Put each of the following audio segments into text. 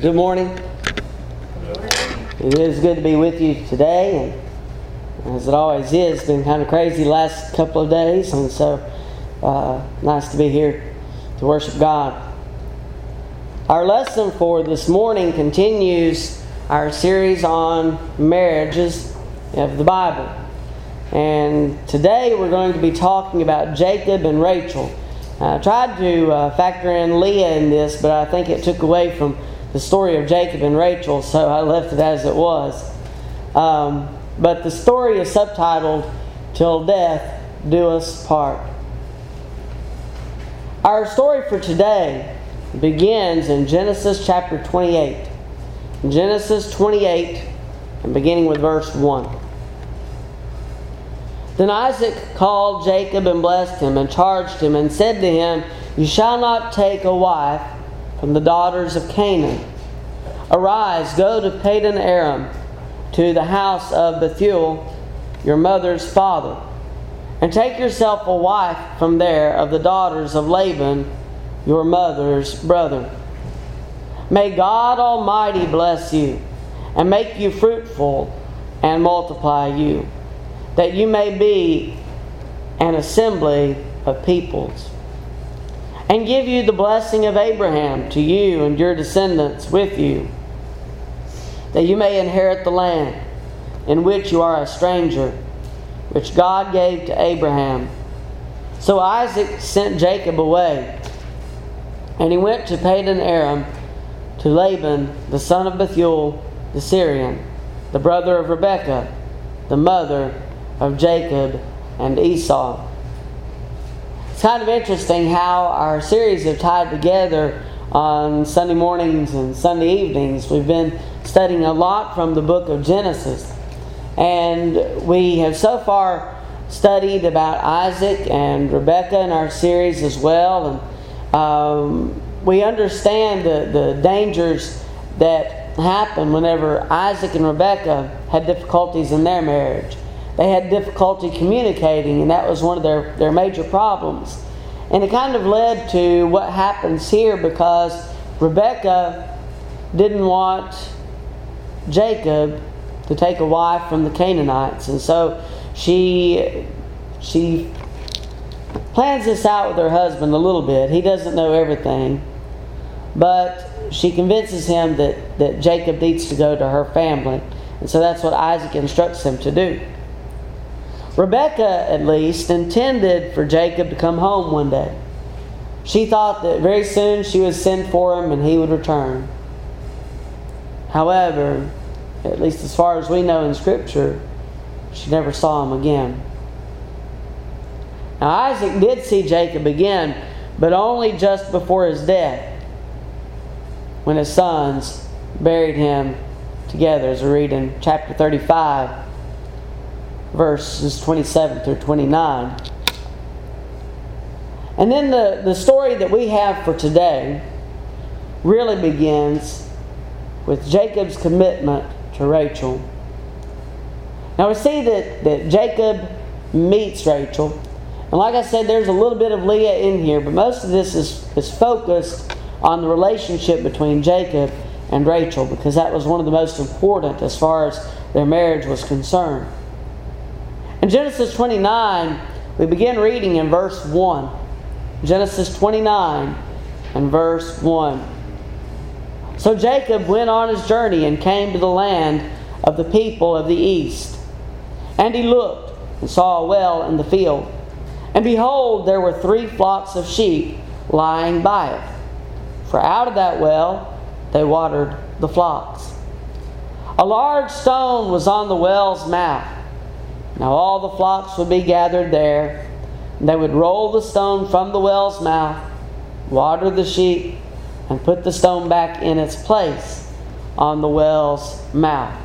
Good morning. It is good to be with you today, and as it always is, it's been kind of crazy last couple of days, and so uh, nice to be here to worship God. Our lesson for this morning continues our series on marriages of the Bible. And today we're going to be talking about Jacob and Rachel. I tried to uh, factor in Leah in this, but I think it took away from the story of Jacob and Rachel, so I left it as it was. Um, but the story is subtitled Till Death Do Us Part. Our story for today begins in Genesis chapter 28. Genesis 28, and beginning with verse 1. Then Isaac called Jacob and blessed him, and charged him, and said to him, You shall not take a wife from the daughters of Canaan. Arise, go to Padan Aram, to the house of Bethuel, your mother's father, and take yourself a wife from there of the daughters of Laban, your mother's brother. May God Almighty bless you, and make you fruitful, and multiply you, that you may be an assembly of peoples and give you the blessing of Abraham to you and your descendants with you, that you may inherit the land in which you are a stranger, which God gave to Abraham. So Isaac sent Jacob away, and he went to Padan Aram to Laban, the son of Bethuel the Syrian, the brother of Rebekah, the mother of Jacob and Esau kind of interesting how our series have tied together on Sunday mornings and Sunday evenings. We've been studying a lot from the book of Genesis. And we have so far studied about Isaac and Rebecca in our series as well. And um, we understand the, the dangers that happen whenever Isaac and Rebecca had difficulties in their marriage they had difficulty communicating, and that was one of their, their major problems. And it kind of led to what happens here because Rebecca didn't want Jacob to take a wife from the Canaanites. And so she she plans this out with her husband a little bit. He doesn't know everything. But she convinces him that, that Jacob needs to go to her family. And so that's what Isaac instructs him to do. Rebecca, at least, intended for Jacob to come home one day. She thought that very soon she would send for him and he would return. However, at least as far as we know in Scripture, she never saw him again. Now, Isaac did see Jacob again, but only just before his death, when his sons buried him together, as we read in chapter 35 verses 27 through 29. And then the, the story that we have for today really begins with Jacob's commitment to Rachel. Now we see that, that Jacob meets Rachel. And like I said, there's a little bit of Leah in here, but most of this is, is focused on the relationship between Jacob and Rachel because that was one of the most important as far as their marriage was concerned. Genesis 29, we begin reading in verse 1. Genesis 29 and verse 1. So Jacob went on his journey and came to the land of the people of the east. And he looked and saw a well in the field. And behold, there were three flocks of sheep lying by it. For out of that well they watered the flocks. A large stone was on the well's mouth now all the flocks would be gathered there. They would roll the stone from the well's mouth, water the sheep, and put the stone back in its place on the well's mouth.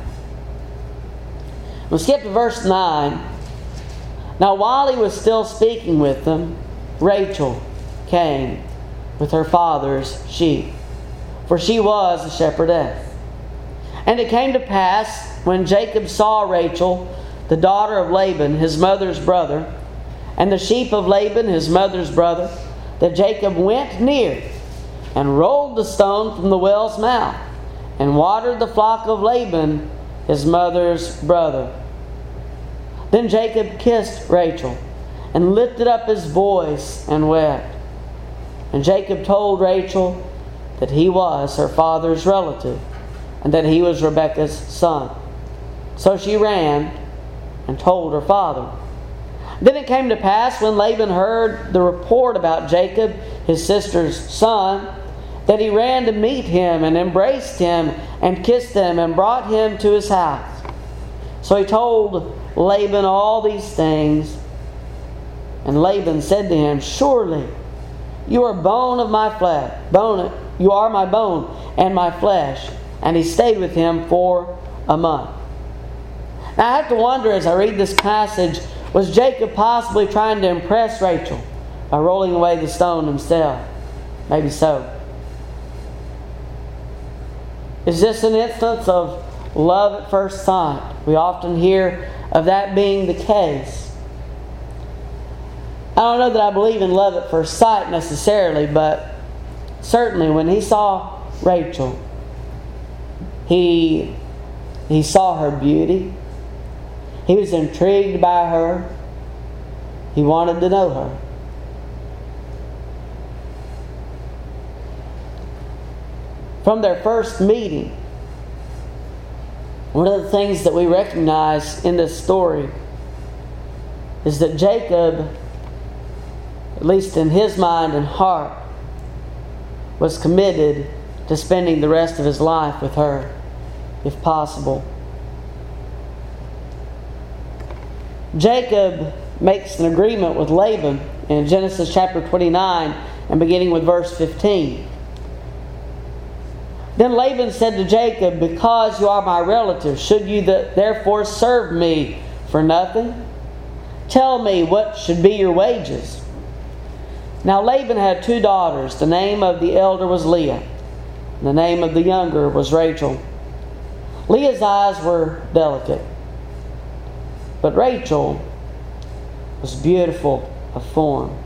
We'll skip to verse 9. Now, while he was still speaking with them, Rachel came with her father's sheep, for she was a shepherdess. And it came to pass when Jacob saw Rachel the daughter of Laban, his mother's brother, and the sheep of Laban, his mother's brother, that Jacob went near and rolled the stone from the well's mouth and watered the flock of Laban, his mother's brother. Then Jacob kissed Rachel and lifted up his voice and wept. And Jacob told Rachel that he was her father's relative and that he was Rebekah's son. So she ran and told her father. Then it came to pass when Laban heard the report about Jacob, his sister's son, that he ran to meet him and embraced him and kissed him and brought him to his house. So he told Laban all these things. And Laban said to him, Surely you are bone of my flesh, bone, you are my bone and my flesh. And he stayed with him for a month. Now I have to wonder as I read this passage, was Jacob possibly trying to impress Rachel by rolling away the stone himself? Maybe so. Is this an instance of love at first sight? We often hear of that being the case. I don't know that I believe in love at first sight necessarily, but certainly when he saw Rachel, he, he saw her beauty. He was intrigued by her. He wanted to know her. From their first meeting, one of the things that we recognize in this story is that Jacob, at least in his mind and heart, was committed to spending the rest of his life with her, if possible. Jacob makes an agreement with Laban in Genesis chapter 29 and beginning with verse 15. Then Laban said to Jacob, Because you are my relative, should you therefore serve me for nothing? Tell me what should be your wages. Now Laban had two daughters. The name of the elder was Leah, and the name of the younger was Rachel. Leah's eyes were delicate, but Rachel was beautiful of form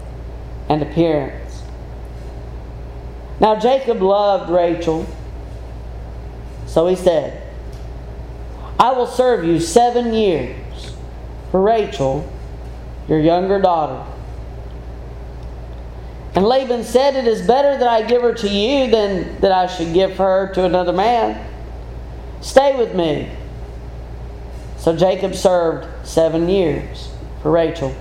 and appearance. Now Jacob loved Rachel so he said, I will serve you seven years for Rachel, your younger daughter. And Laban said, It is better that I give her to you than that I should give her to another man. Stay with me. So Jacob served seven years for Rachel.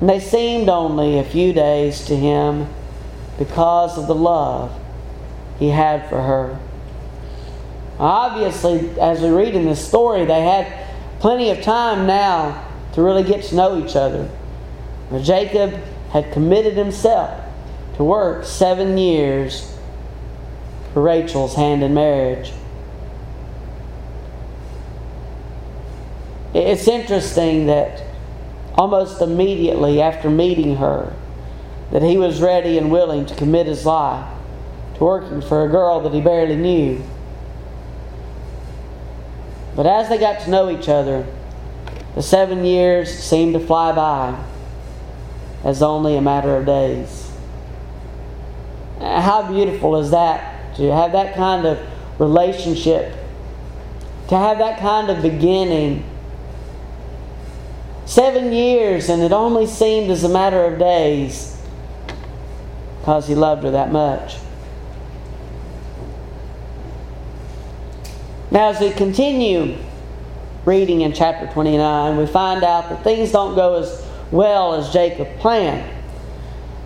And they seemed only a few days to him because of the love he had for her. Obviously, as we read in this story, they had plenty of time now to really get to know each other. Jacob had committed himself to work seven years for Rachel's hand in marriage. It's interesting that almost immediately after meeting her, that he was ready and willing to commit his life to working for a girl that he barely knew. But as they got to know each other, the seven years seemed to fly by as only a matter of days. How beautiful is that to have that kind of relationship, to have that kind of beginning. Seven years, and it only seemed as a matter of days because he loved her that much. Now, as we continue reading in chapter 29, we find out that things don't go as well as Jacob planned.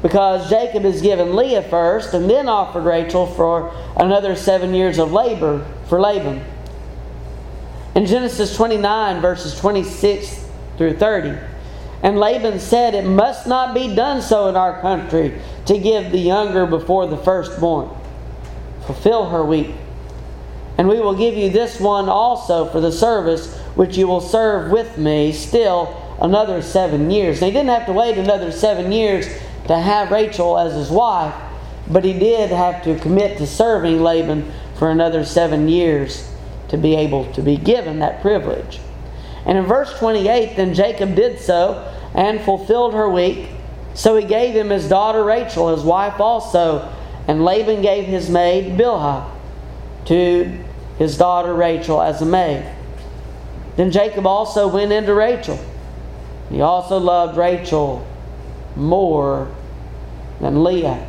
Because Jacob is given Leah first and then offered Rachel for another seven years of labor for Laban. In Genesis 29, verses 26 through 30, and Laban said, It must not be done so in our country to give the younger before the firstborn. Fulfill her week and we will give you this one also for the service which you will serve with me still another seven years. He didn't have to wait another seven years to have Rachel as his wife, but he did have to commit to serving Laban for another seven years to be able to be given that privilege. And in verse 28, then Jacob did so and fulfilled her week. So he gave him his daughter Rachel, his wife also, and Laban gave his maid Bilhah. to his daughter Rachel as a maid. Then Jacob also went into Rachel. He also loved Rachel more than Leah.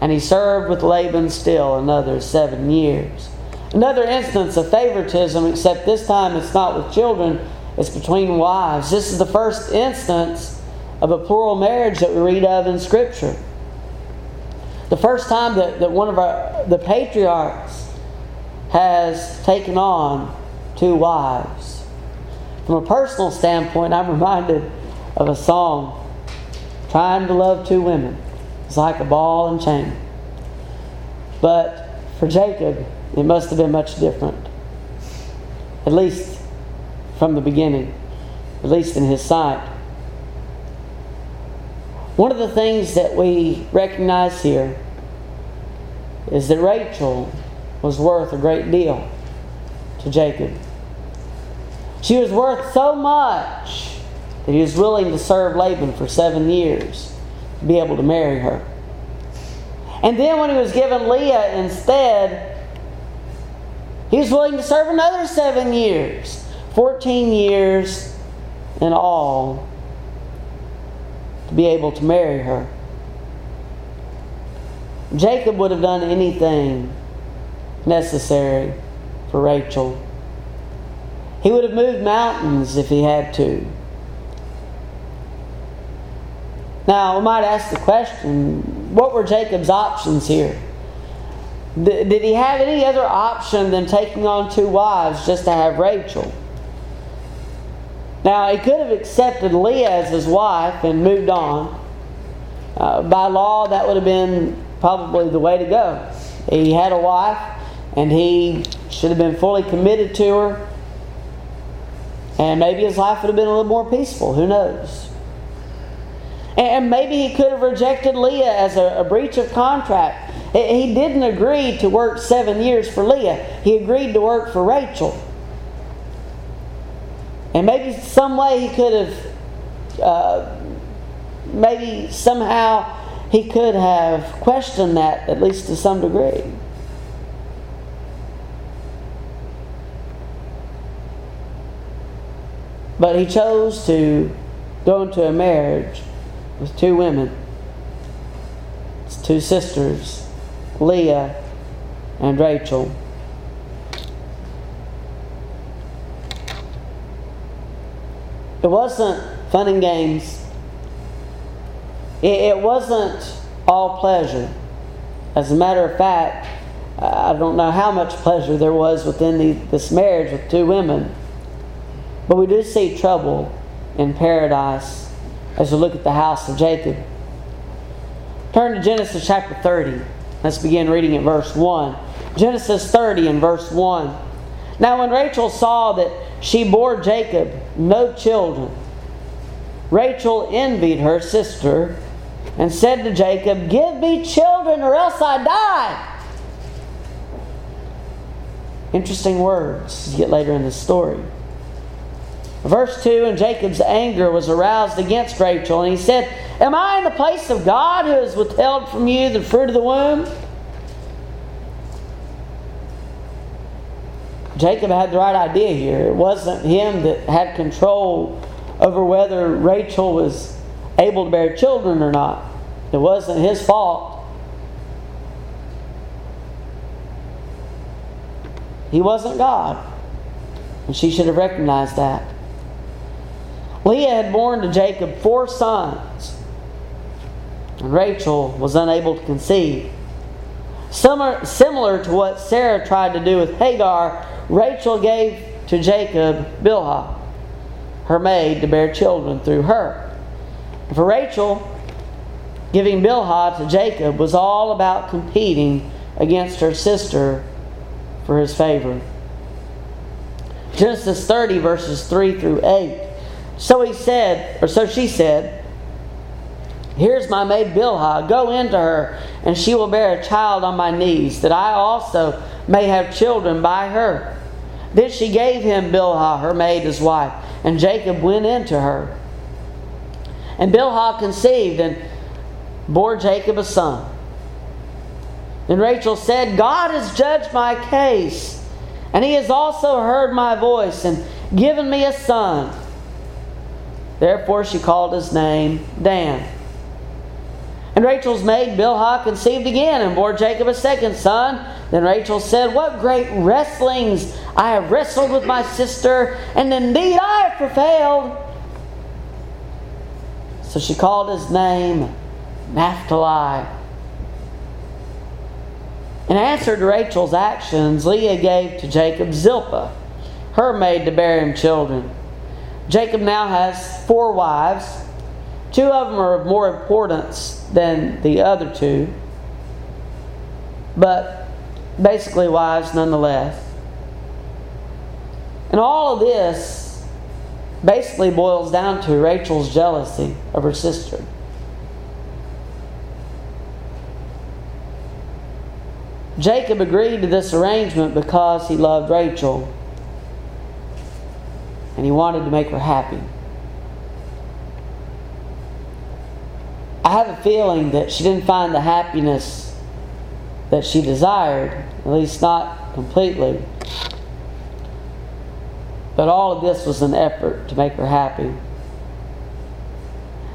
And he served with Laban still another seven years. Another instance of favoritism, except this time it's not with children, it's between wives. This is the first instance of a plural marriage that we read of in Scripture. The first time that, that one of our the patriarchs has taken on two wives. From a personal standpoint, I'm reminded of a song, Trying to Love Two Women. It's like a ball and chain. But for Jacob, it must have been much different. At least from the beginning, at least in his sight. One of the things that we recognize here is that Rachel was worth a great deal to Jacob. She was worth so much that he was willing to serve Laban for seven years to be able to marry her. And then when he was given Leah instead, he was willing to serve another seven years. 14 years in all to be able to marry her. Jacob would have done anything necessary for Rachel. He would have moved mountains if he had to. Now, we might ask the question what were Jacob's options here? Did he have any other option than taking on two wives just to have Rachel? Now, he could have accepted Leah as his wife and moved on. Uh, by law, that would have been probably the way to go. He had a wife, and he should have been fully committed to her. And maybe his life would have been a little more peaceful. Who knows? And maybe he could have rejected Leah as a, a breach of contract. He didn't agree to work seven years for Leah, he agreed to work for Rachel. And maybe some way he could have, uh, maybe somehow he could have questioned that, at least to some degree. But he chose to go into a marriage with two women, two sisters, Leah and Rachel. It wasn't fun and games. It, wasn't all pleasure. As a matter of fact, I don't know how much pleasure there was within the, this marriage with two women. But we do see trouble in paradise as we look at the house of Jacob. Turn to Genesis chapter 30. Let's begin reading at verse 1. Genesis 30 and verse 1. Now, when Rachel saw that she bore Jacob no children, Rachel envied her sister and said to Jacob, Give me children or else I die. Interesting words you get later in the story. Verse 2 And Jacob's anger was aroused against Rachel, and he said, Am I in the place of God who has withheld from you the fruit of the womb? Jacob had the right idea here. It wasn't him that had control over whether Rachel was able to bear children or not. It wasn't his fault. He wasn't God. And she should have recognized that. Leah had borne to Jacob four sons, and Rachel was unable to conceive. Similar, similar to what Sarah tried to do with Hagar, Rachel gave to Jacob Bilhah, her maid, to bear children through her. For Rachel, giving Bilhah to Jacob was all about competing against her sister for his favor. Genesis 30, verses 3 through 8. So he said, or so she said, Here's my maid Bilhah, go into her, and she will bear a child on my knees, that I also may have children by her. Then she gave him Bilhah, her maid, as wife, and Jacob went into her. And Bilhah conceived and bore Jacob a son. Then Rachel said, God has judged my case, and he has also heard my voice and given me a son. Therefore she called his name Dan. And Rachel's maid Bilhah conceived again and bore Jacob a second son. Then Rachel said, What great wrestlings I have wrestled with my sister, and indeed I have prevailed. So she called his name Naphtali. In answer to Rachel's actions, Leah gave to Jacob Zilpah, her maid, to bear him children. Jacob now has four wives. Two of them are of more importance than the other two, but basically wives nonetheless. And all of this basically boils down to Rachel's jealousy of her sister. Jacob agreed to this arrangement because he loved Rachel and he wanted to make her happy. I have a feeling that she didn't find the happiness that she desired, at least not completely. But all of this was an effort to make her happy.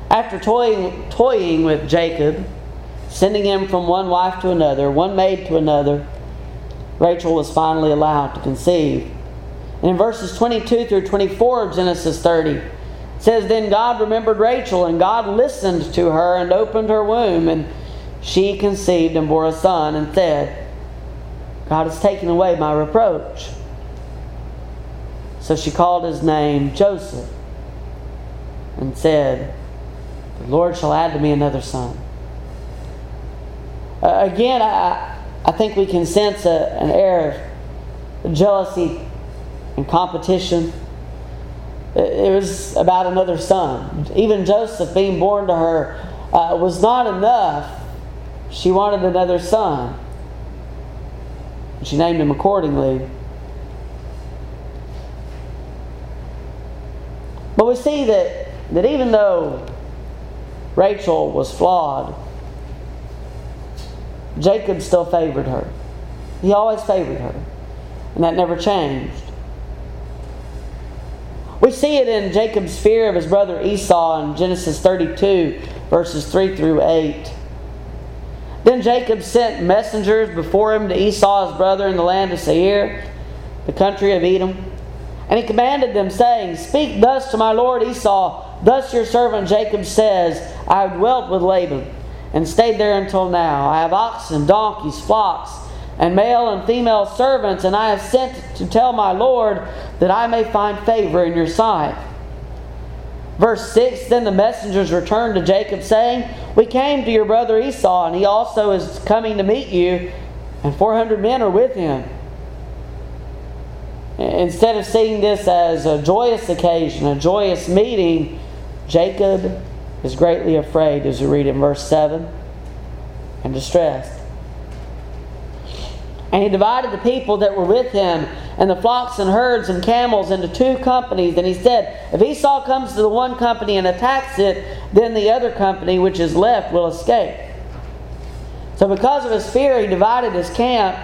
After toying, toying with Jacob, sending him from one wife to another, one maid to another, Rachel was finally allowed to conceive. In verses 22 through 24 of Genesis 30, it says, Then God remembered Rachel, and God listened to her and opened her womb, and she conceived and bore a son, and said, God has taken away my reproach. So she called his name Joseph and said, The Lord shall add to me another son. Uh, again, I, I think we can sense a, an air of jealousy and competition. It, was about another son. Even Joseph being born to her uh, was not enough. She wanted another son. She named him accordingly. But we see that, that even though Rachel was flawed, Jacob still favored her. He always favored her. And that never changed. We see it in Jacob's fear of his brother Esau in Genesis 32, verses 3 through 8. Then Jacob sent messengers before him to Esau his brother in the land of Seir, the country of Edom. And he commanded them, saying, Speak thus to my lord Esau, Thus your servant Jacob says, I have dwelt with Laban and stayed there until now. I have oxen, donkeys, flocks, and male and female servants, and I have sent to tell my Lord that I may find favor in your sight. Verse 6 Then the messengers returned to Jacob, saying, We came to your brother Esau, and he also is coming to meet you, and 400 men are with him. Instead of seeing this as a joyous occasion, a joyous meeting, Jacob is greatly afraid, as we read in verse 7, and distressed. And he divided the people that were with him and the flocks and herds and camels into two companies. And he said, If Esau comes to the one company and attacks it, then the other company which is left will escape. So, because of his fear, he divided his camp.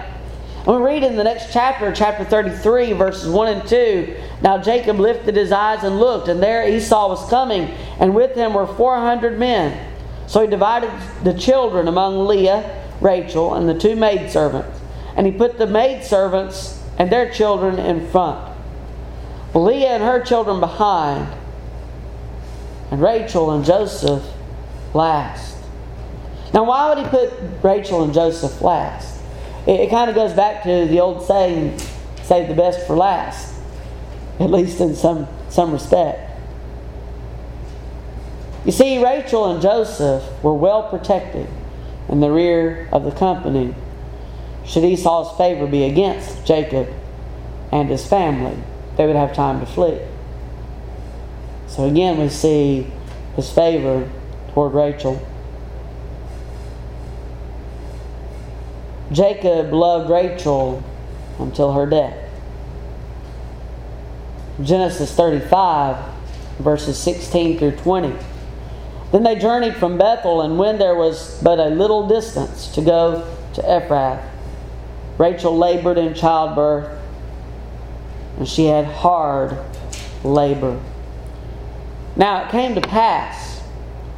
And we read in the next chapter, chapter 33, verses 1 and 2. Now Jacob lifted his eyes and looked, and there Esau was coming, and with him were 400 men. So he divided the children among Leah, Rachel, and the two maidservants. And he put the maidservants and their children in front, Leah and her children behind, and Rachel and Joseph last. Now, why would he put Rachel and Joseph last? It, it kind of goes back to the old saying, save the best for last, at least in some, some respect. You see, Rachel and Joseph were well protected in the rear of the company should Esau's favor be against Jacob and his family. They would have time to flee. So again, we see his favor toward Rachel. Jacob loved Rachel until her death. Genesis 35, verses 16 through 20. Then they journeyed from Bethel, and when there was but a little distance to go to Ephrath. Rachel labored in childbirth, and she had hard labor. Now it came to pass,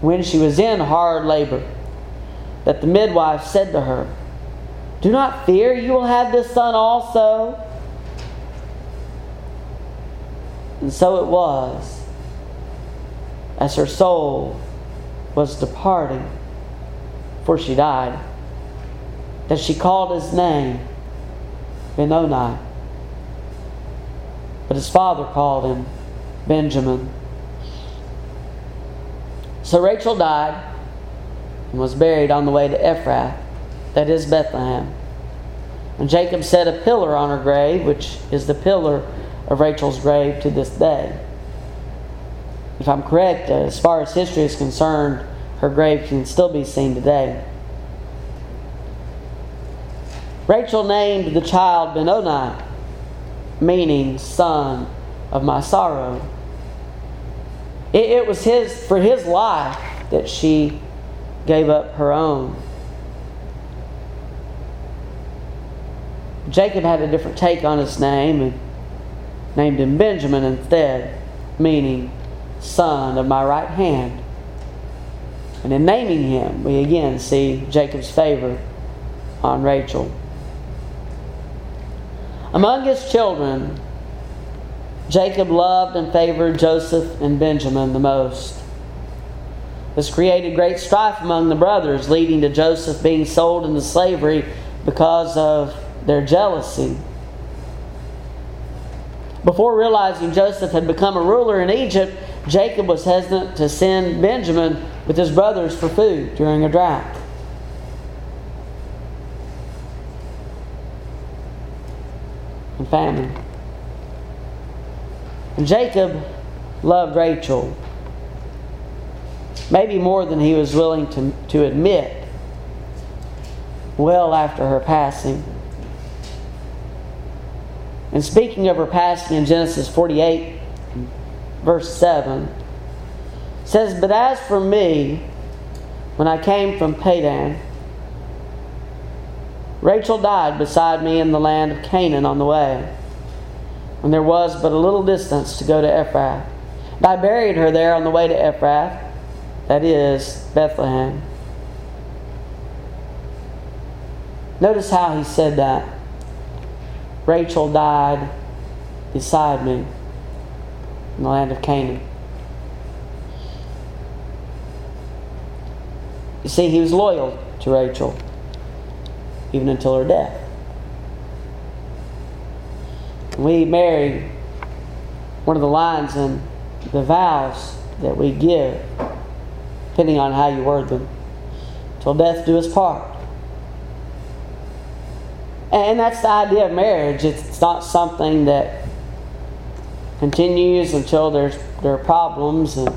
when she was in hard labor, that the midwife said to her, Do not fear, you will have this son also. And so it was, as her soul was departing, for she died, that she called his name Benoni. But his father called him Benjamin. So Rachel died and was buried on the way to Ephrath, that is Bethlehem. And Jacob set a pillar on her grave, which is the pillar of Rachel's grave to this day. If I'm correct, uh, as far as history is concerned, her grave can still be seen today. Rachel named the child Benoni, meaning son of my sorrow. It, it was his for his life that she gave up her own. Jacob had a different take on his name and named him Benjamin instead, meaning son of my right hand. And in naming him, we again see Jacob's favor on Rachel. Among his children, Jacob loved and favored Joseph and Benjamin the most. This created great strife among the brothers, leading to Joseph being sold into slavery because of their jealousy. Before realizing Joseph had become a ruler in Egypt, Jacob was hesitant to send Benjamin with his brothers for food during a drought. And famine. And Jacob loved Rachel, maybe more than he was willing to, to admit, well after her passing. And speaking of her passing in Genesis 48, verse 7, says, But as for me, when I came from Padan, Rachel died beside me in the land of Canaan on the way, when there was but a little distance to go to Ephrath. And I buried her there on the way to Ephrath, that is, Bethlehem. Notice how he said that. Rachel died beside me in the land of Canaan. You see, he was loyal to Rachel even until her death. We marry one of the lines in the vows that we give, depending on how you word them, till death do us part. And that's the idea of marriage. It's not something that continues until there's there are problems and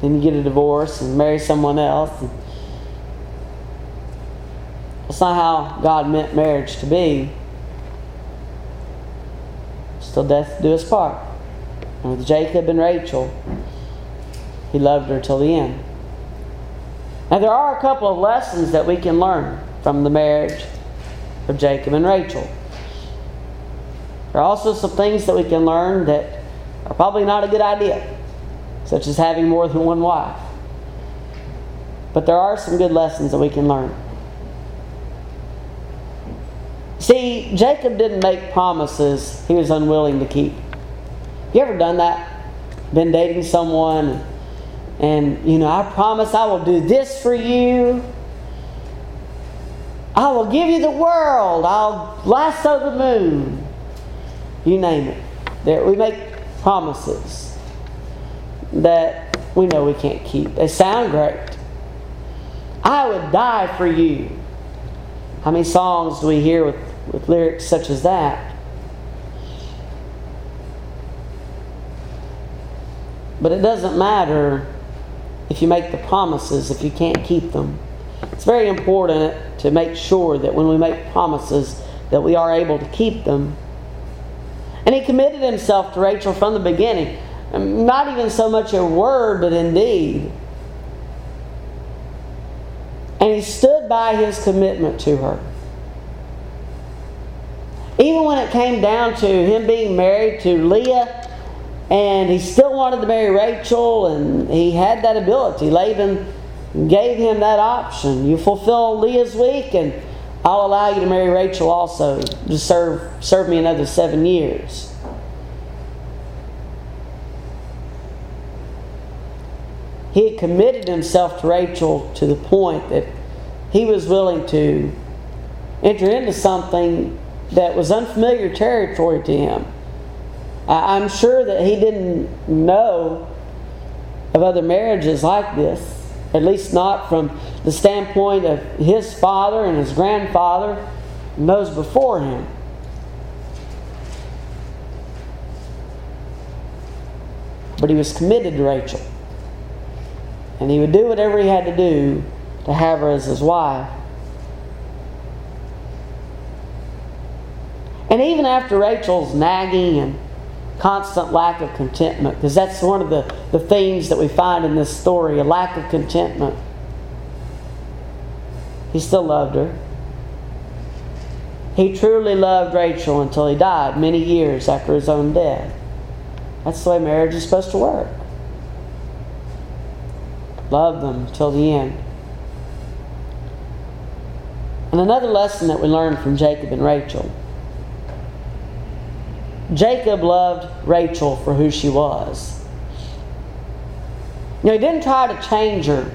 then you get a divorce and marry someone else. That's not how God meant marriage to be. Still death do us part. And with Jacob and Rachel, he loved her till the end. Now there are a couple of lessons that we can learn from the marriage of Jacob and Rachel. There are also some things that we can learn that are probably not a good idea, such as having more than one wife. But there are some good lessons that we can learn. See, Jacob didn't make promises he was unwilling to keep. You ever done that? Been dating someone and, you know, I promise I will do this for you. I will give you the world. I'll lasso the moon. You name it. There, we make promises that we know we can't keep. They sound great. I would die for you. How many songs do we hear with, with lyrics such as that? But it doesn't matter if you make the promises if you can't keep them. It's very important to make sure that when we make promises that we are able to keep them. And he committed himself to Rachel from the beginning. Um, not even so much a word, but in deed. And he stood by his commitment to her. Even when it came down to him being married to Leah, and he still wanted to marry Rachel, and he had that ability. Laban gave him that option. You fulfill Leah's week, and I'll allow you to marry Rachel also to serve, serve me another seven years. He had committed himself to Rachel to the point that he was willing to enter into something that was unfamiliar territory to him. I'm sure that he didn't know of other marriages like this at least not from the standpoint of his father and his grandfather and those before him. But he was committed to Rachel. And he would do whatever he had to do to have her as his wife. And even after Rachel's nagging and constant lack of contentment, because that's one of the, the themes that we find in this story a lack of contentment. He still loved her. He truly loved Rachel until he died many years after his own death. That's the way marriage is supposed to work. Love them till the end. And another lesson that we learned from Jacob and Rachel Jacob loved Rachel for who she was. You know, he didn't try to change her,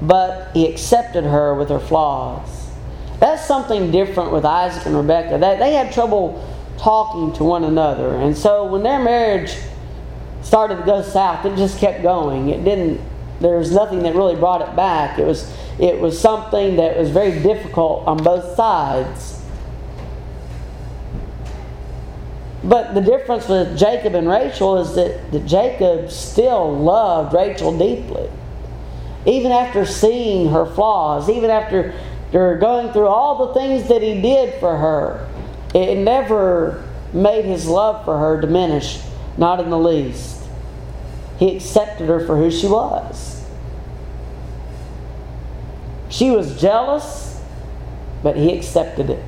but he accepted her with her flaws. That's something different with Isaac and Rebekah. They, they had trouble talking to one another. And so when their marriage started to go south, it just kept going. It didn't, there was nothing that really brought it back. It was, it was something that was very difficult on both sides. But the difference with Jacob and Rachel is that, that Jacob still loved Rachel deeply. Even after seeing her flaws, even after, going through all the things that he did for her, it never made his love for her diminish, not in the least. He accepted her for who she was. She was jealous, but he accepted it.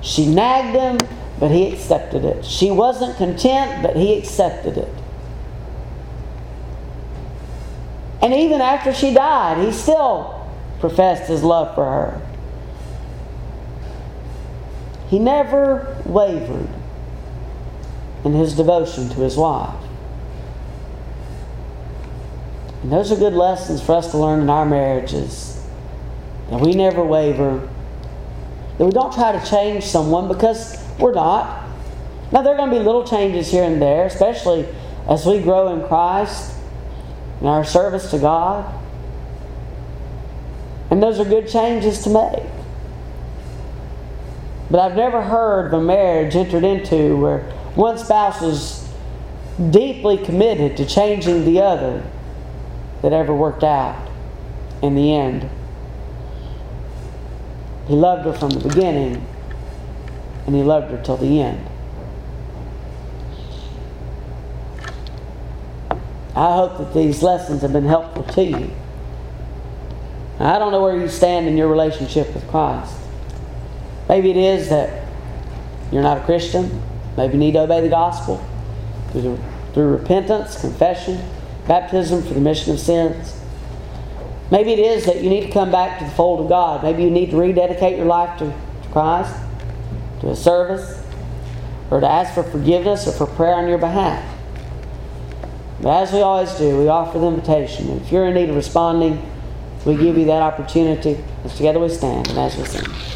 She nagged him, but he accepted it. She wasn't content, but he accepted it. And even after she died, he still professed his love for her. He never wavered in his devotion to his wife. And those are good lessons for us to learn in our marriages. That we never waver. That we don't try to change someone because we're not. Now, there are going to be little changes here and there, especially as we grow in Christ and our service to God. And those are good changes to make. But I've never heard of a marriage entered into where one spouse was deeply committed to changing the other that ever worked out in the end. He loved her from the beginning and he loved her till the end. I hope that these lessons have been helpful to you. I don't know where you stand in your relationship with Christ. Maybe it is that you're not a Christian. Maybe you need to obey the gospel through, through repentance, confession, baptism for the remission of sins. Maybe it is that you need to come back to the fold of God. Maybe you need to rededicate your life to, to Christ to a service or to ask for forgiveness or for prayer on your behalf. But as we always do, we offer the invitation. And If you're in need of responding, we give you that opportunity as together we stand and as we sing.